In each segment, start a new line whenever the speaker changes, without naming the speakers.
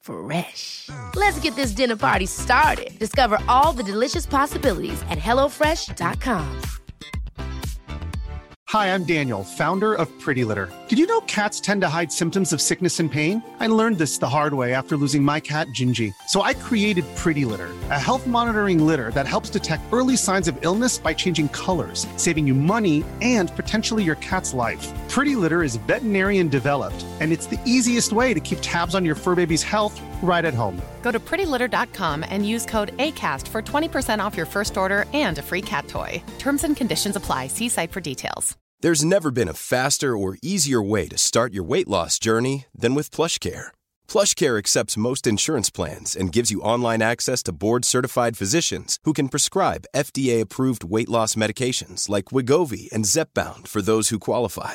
Fresh. Let's get this dinner party started. Discover all the delicious possibilities at hellofresh.com.
Hi, I'm Daniel, founder of Pretty Litter. Did you know cats tend to hide symptoms of sickness and pain? I learned this the hard way after losing my cat, Gingy. So I created Pretty Litter, a health monitoring litter that helps detect early signs of illness by changing colors, saving you money and potentially your cat's life. Pretty Litter is veterinarian developed, and it's the easiest way to keep tabs on your fur baby's health right at home.
Go to prettylitter.com and use code ACAST for 20% off your first order and a free cat toy. Terms and conditions apply. See site for details.
There's never been a faster or easier way to start your weight loss journey than with PlushCare. PlushCare accepts most insurance plans and gives you online access to board-certified physicians who can prescribe FDA-approved weight loss medications like Wegovy and Zepbound for those who qualify.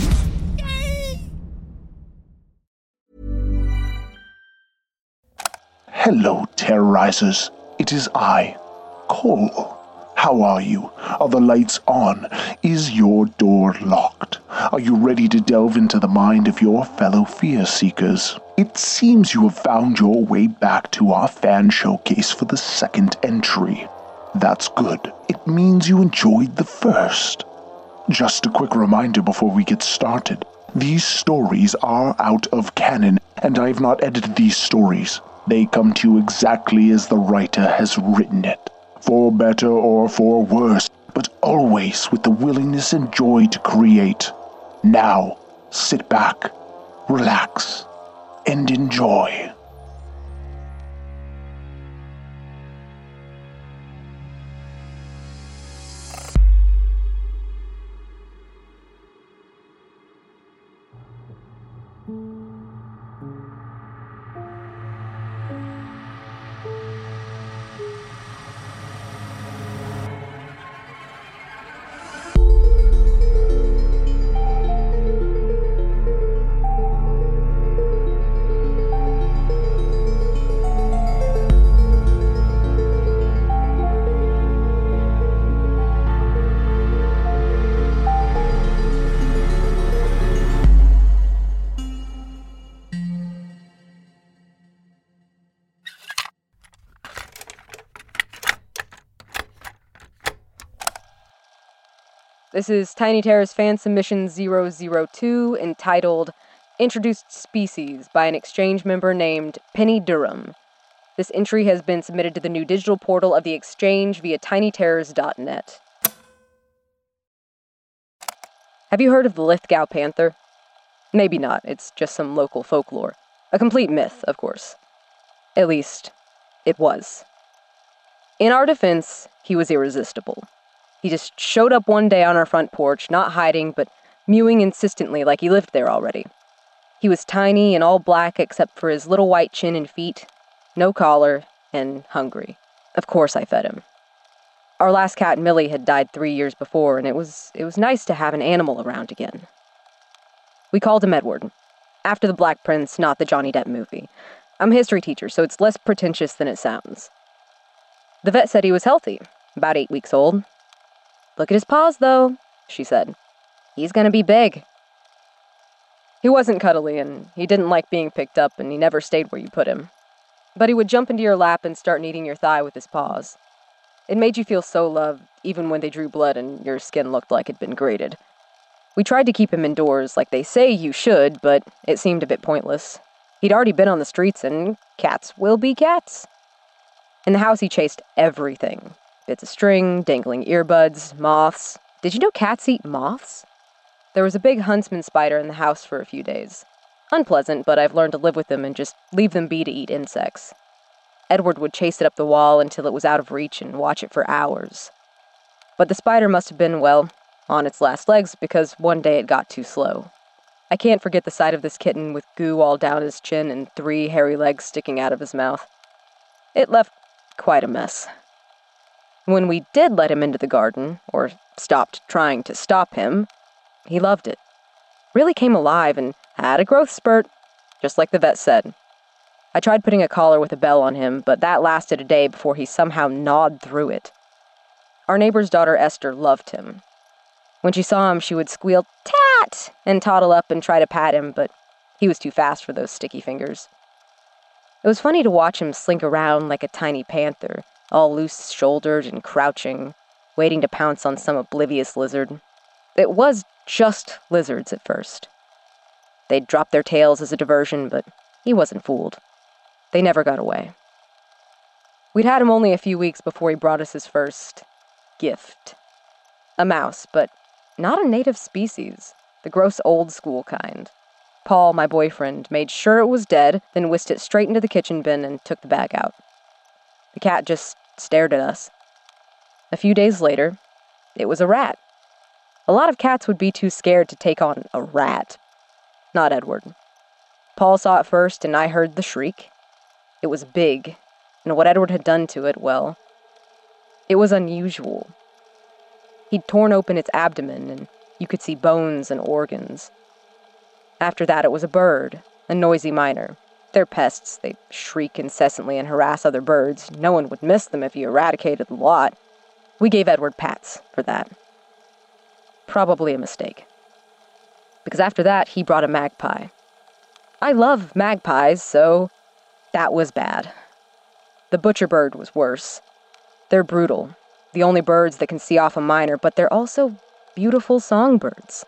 Hello, terrorizers. It is I, Cole. How are you? Are the lights on? Is your door locked? Are you ready to delve into the mind of your fellow fear seekers? It seems you have found your way back to our fan showcase for the second entry. That's good. It means you enjoyed the first. Just a quick reminder before we get started. These stories are out of canon, and I have not edited these stories. They come to you exactly as the writer has written it, for better or for worse, but always with the willingness and joy to create. Now, sit back, relax, and enjoy.
This is Tiny Terrors fan submission 002 entitled Introduced Species by an exchange member named Penny Durham. This entry has been submitted to the new digital portal of the exchange via tinyterrors.net. Have you heard of the Lithgow panther? Maybe not, it's just some local folklore. A complete myth, of course. At least, it was. In our defense, he was irresistible. He just showed up one day on our front porch, not hiding, but mewing insistently like he lived there already. He was tiny and all black except for his little white chin and feet, no collar, and hungry. Of course I fed him. Our last cat, Millie, had died three years before, and it was it was nice to have an animal around again. We called him Edward, after the Black Prince, not the Johnny Depp movie. I'm a history teacher, so it's less pretentious than it sounds. The vet said he was healthy, about eight weeks old, Look at his paws, though, she said. He's gonna be big. He wasn't cuddly, and he didn't like being picked up, and he never stayed where you put him. but he would jump into your lap and start kneading your thigh with his paws. It made you feel so loved, even when they drew blood and your skin looked like it'd been grated. We tried to keep him indoors like they say you should, but it seemed a bit pointless. He'd already been on the streets, and cats will be cats. In the house, he chased everything bits of string, dangling earbuds, moths. Did you know cats eat moths? There was a big huntsman spider in the house for a few days. Unpleasant, but I've learned to live with them and just leave them be to eat insects. Edward would chase it up the wall until it was out of reach and watch it for hours. But the spider must have been, well, on its last legs because one day it got too slow. I can't forget the sight of this kitten with goo all down his chin and three hairy legs sticking out of his mouth. It left quite a mess. When we did let him into the garden, or stopped trying to stop him, he loved it. Really came alive and had a growth spurt, just like the vet said. I tried putting a collar with a bell on him, but that lasted a day before he somehow gnawed through it. Our neighbor's daughter Esther loved him. When she saw him, she would squeal, Tat! and toddle up and try to pat him, but he was too fast for those sticky fingers. It was funny to watch him slink around like a tiny panther, all loose shouldered and crouching, waiting to pounce on some oblivious lizard. It was just lizards at first. They'd drop their tails as a diversion, but he wasn't fooled. They never got away. We'd had him only a few weeks before he brought us his first gift. A mouse, but not a native species, the gross old school kind. Paul, my boyfriend, made sure it was dead, then whisked it straight into the kitchen bin and took the bag out. The cat just stared at us. A few days later, it was a rat. A lot of cats would be too scared to take on a rat. Not Edward. Paul saw it first, and I heard the shriek. It was big, and what Edward had done to it, well, it was unusual. He'd torn open its abdomen, and you could see bones and organs. After that, it was a bird, a noisy miner. They're pests. They shriek incessantly and harass other birds. No one would miss them if you eradicated the lot. We gave Edward pats for that. Probably a mistake. Because after that, he brought a magpie. I love magpies, so that was bad. The butcher bird was worse. They're brutal, the only birds that can see off a miner, but they're also beautiful songbirds.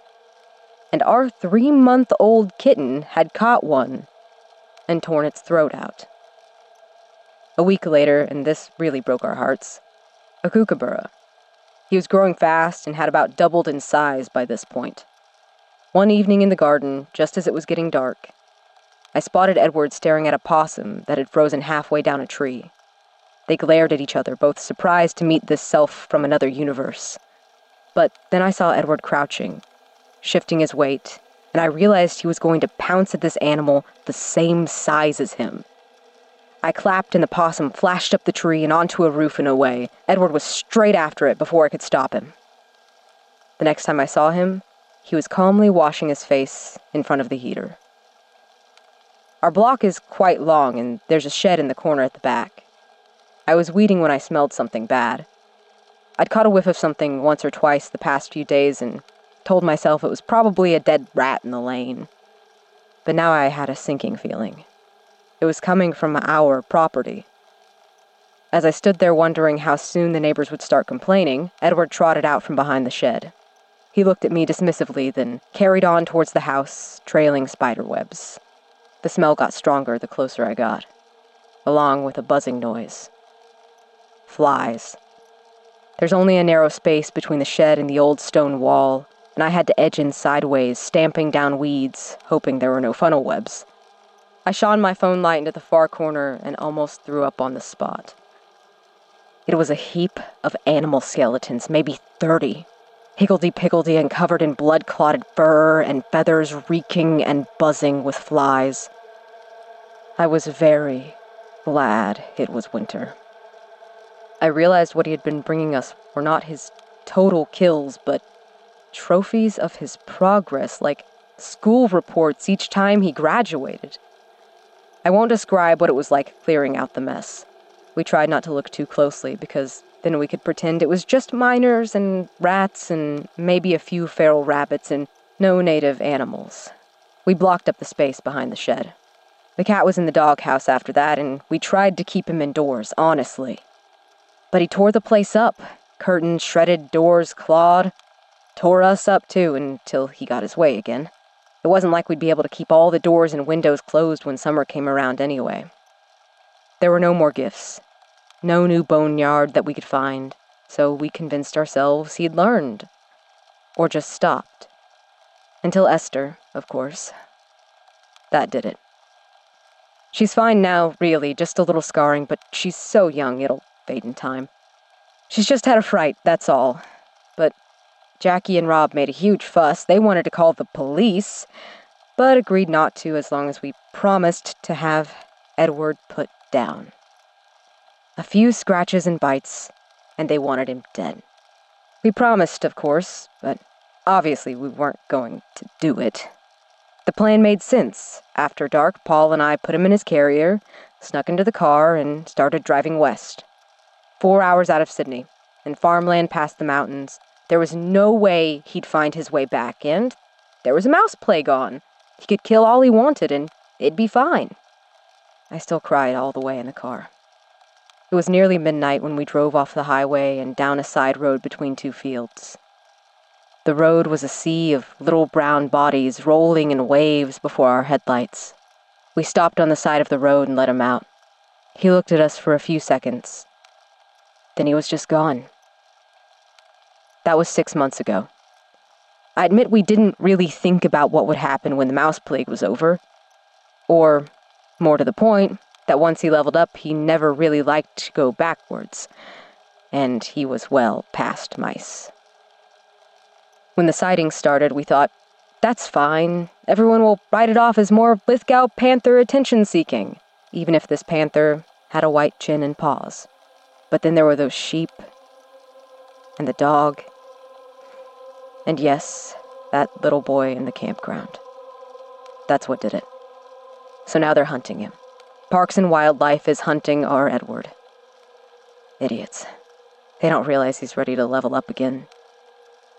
And our three month old kitten had caught one and torn its throat out. A week later, and this really broke our hearts, a kookaburra. He was growing fast and had about doubled in size by this point. One evening in the garden, just as it was getting dark, I spotted Edward staring at a possum that had frozen halfway down a tree. They glared at each other, both surprised to meet this self from another universe. But then I saw Edward crouching, shifting his weight, and I realized he was going to pounce at this animal the same size as him. I clapped, and the possum flashed up the tree and onto a roof and away. Edward was straight after it before I could stop him. The next time I saw him, he was calmly washing his face in front of the heater. Our block is quite long, and there's a shed in the corner at the back. I was weeding when I smelled something bad. I'd caught a whiff of something once or twice the past few days and told myself it was probably a dead rat in the lane. But now I had a sinking feeling. It was coming from our property. As I stood there wondering how soon the neighbors would start complaining, Edward trotted out from behind the shed. He looked at me dismissively, then carried on towards the house, trailing spider webs. The smell got stronger the closer I got, along with a buzzing noise. Flies. There's only a narrow space between the shed and the old stone wall, and I had to edge in sideways, stamping down weeds, hoping there were no funnel webs. I shone my phone light into the far corner and almost threw up on the spot. It was a heap of animal skeletons, maybe thirty, higgledy-piggledy and covered in blood-clotted fur and feathers reeking and buzzing with flies. I was very glad it was winter. I realized what he had been bringing us were not his total kills, but trophies of his progress, like school reports each time he graduated. I won't describe what it was like clearing out the mess. We tried not to look too closely because then we could pretend it was just miners and rats and maybe a few feral rabbits and no native animals. We blocked up the space behind the shed. The cat was in the doghouse after that, and we tried to keep him indoors, honestly. But he tore the place up curtains shredded, doors clawed. Tore us up, too, until he got his way again. It wasn't like we'd be able to keep all the doors and windows closed when summer came around anyway. There were no more gifts, no new boneyard that we could find, so we convinced ourselves he'd learned. Or just stopped. Until Esther, of course. That did it. She's fine now, really, just a little scarring, but she's so young it'll fade in time. She's just had a fright, that's all. Jackie and Rob made a huge fuss. They wanted to call the police, but agreed not to as long as we promised to have Edward put down. A few scratches and bites, and they wanted him dead. We promised, of course, but obviously we weren't going to do it. The plan made sense. After dark, Paul and I put him in his carrier, snuck into the car, and started driving west. Four hours out of Sydney, and farmland past the mountains. There was no way he'd find his way back, and there was a mouse plague on. He could kill all he wanted, and it'd be fine. I still cried all the way in the car. It was nearly midnight when we drove off the highway and down a side road between two fields. The road was a sea of little brown bodies rolling in waves before our headlights. We stopped on the side of the road and let him out. He looked at us for a few seconds, then he was just gone. That was six months ago. I admit we didn't really think about what would happen when the mouse plague was over. Or, more to the point, that once he leveled up, he never really liked to go backwards. And he was well past mice. When the sightings started, we thought, that's fine. Everyone will write it off as more Lithgow panther attention seeking, even if this panther had a white chin and paws. But then there were those sheep, and the dog, and yes, that little boy in the campground. That's what did it. So now they're hunting him. Parks and Wildlife is hunting our Edward. Idiots. They don't realize he's ready to level up again.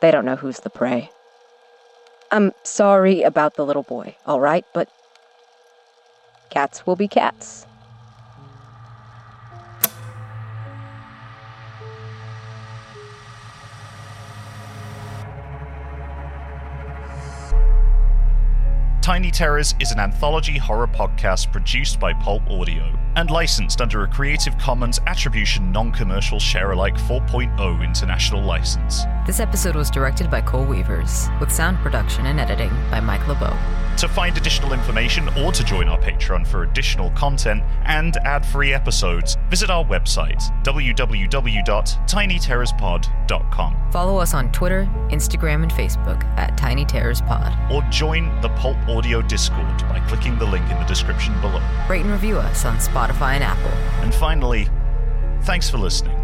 They don't know who's the prey. I'm sorry about the little boy, all right, but cats will be cats.
Tiny Terrors is an anthology horror podcast produced by Pulp Audio and licensed under a Creative Commons Attribution Non Commercial Sharealike 4.0 international license.
This episode was directed by Cole Weavers, with sound production and editing by Mike LeBeau.
To find additional information or to join our Patreon for additional content and ad free episodes, visit our website, www.tinyterrorspod.com.
Follow us on Twitter, Instagram, and Facebook at Tiny Terrors Pod.
Or join the Pulp Audio Discord by clicking the link in the description below.
Rate and review us on Spotify and Apple.
And finally, thanks for listening.